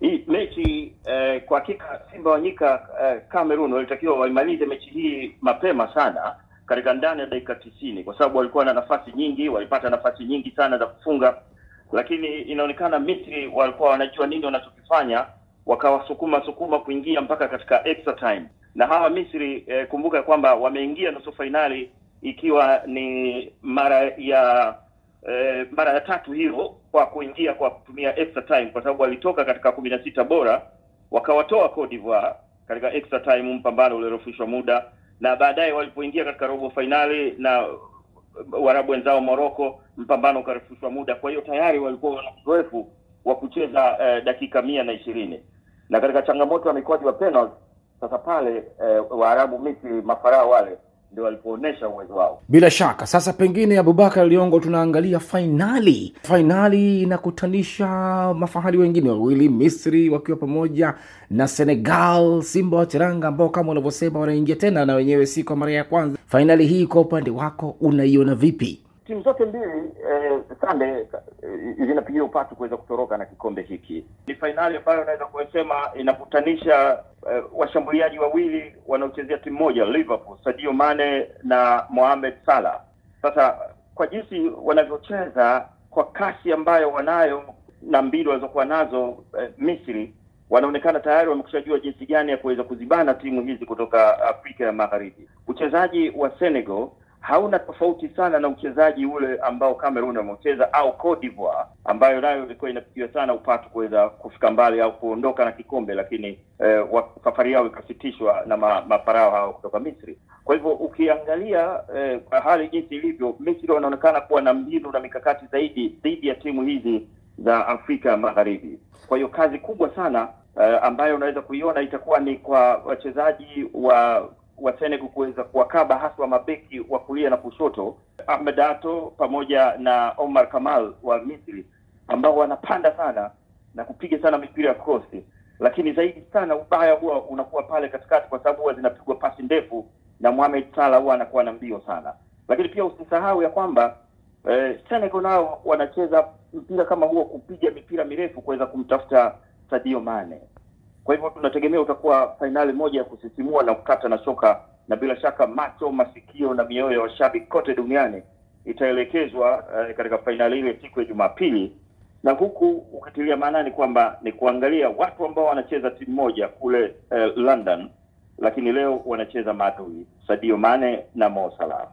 Hii mechi eh, kwa hakika Simba wanyika eh, Cameroon walitakiwa waimalize mechi hii mapema sana katika ndani ya dakika tisini kwa sababu walikuwa na nafasi nyingi, walipata nafasi nyingi sana za kufunga, lakini inaonekana Misri walikuwa wanajua nini wanachokifanya, wakawasukuma sukuma kuingia mpaka katika extra time. Na hawa Misri eh, kumbuka kwamba wameingia nusu fainali ikiwa ni mara ya eh, mara ya tatu hiyo kwa kuingia kwa kutumia extra time, kwa sababu walitoka katika kumi na sita bora wakawatoa Cote d'Ivoire katika extra time, mpambano uliorefushwa muda, na baadaye walipoingia katika robo fainali na Waarabu wenzao Morocco, mpambano ukarefushwa muda. Kwa hiyo tayari walikuwa wana uzoefu wa kucheza eh, dakika mia na ishirini na katika changamoto ya mikwaju wa penalty sasa pale eh, Waarabu Misri mafarao wale ndio walipoonesha uwezo wao. Bila shaka sasa, pengine Abubakar Liongo, tunaangalia fainali. Fainali inakutanisha mafahali wengine wawili, Misri wakiwa pamoja na Senegal, Simba wa Teranga ambao kama unavyosema wanaingia tena na wenyewe si kwa mara ya kwanza. Fainali hii kwa upande wako unaiona vipi? Timu zote mbili eh, sande eh, zinapigia upatu kuweza kutoroka na kikombe hiki. Ni fainali ambayo unaweza kusema inakutanisha eh, washambuliaji wawili wanaochezea timu moja Liverpool, Sadio Mane na Mohamed Salah. Sasa kwa jinsi wanavyocheza, kwa kasi ambayo wanayo na mbinu walizokuwa nazo eh, Misri wanaonekana tayari wamekushajua jinsi gani ya kuweza kuzibana timu hizi kutoka Afrika ya Magharibi. Uchezaji wa Senegal hauna tofauti sana na uchezaji ule ambao Cameroon ameucheza au Cote d'Ivoire ambayo nayo ilikuwa inapigiwa sana upatu kuweza kufika mbali au kuondoka na kikombe, lakini eh, safari yao ikasitishwa na ma, mafarao hao kutoka Misri. Kwa hivyo ukiangalia eh, hali jinsi ilivyo, Misri wanaonekana kuwa na mbinu na mikakati zaidi dhidi ya timu hizi za Afrika Magharibi. Kwa hiyo kazi kubwa sana eh, ambayo unaweza kuiona itakuwa ni kwa wachezaji wa wa Senegal kuweza kuwakaba haswa mabeki wa kulia na kushoto, Ahmed Ato pamoja na Omar Kamal wa Misri ambao wanapanda sana na kupiga sana mipira ya cross, lakini zaidi sana ubaya huwa unakuwa pale katikati, kwa sababu huwa zinapigwa pasi ndefu na Mohamed Salah huwa anakuwa na mbio sana. Lakini pia usisahau ya kwamba eh, Senegal nao wanacheza mpira kama huo, kupiga mipira mirefu kuweza kumtafuta Sadio Mane. Kwa hivyo tunategemea utakuwa fainali moja ya kusisimua na kukata na shoka, na bila shaka macho, masikio na mioyo ya washabiki kote duniani itaelekezwa uh, katika fainali ile siku ya Jumapili, na huku ukitilia maanani kwamba ni kuangalia watu ambao wanacheza timu moja kule uh, London, lakini leo wanacheza maadui Sadio Mane na Mo Salah.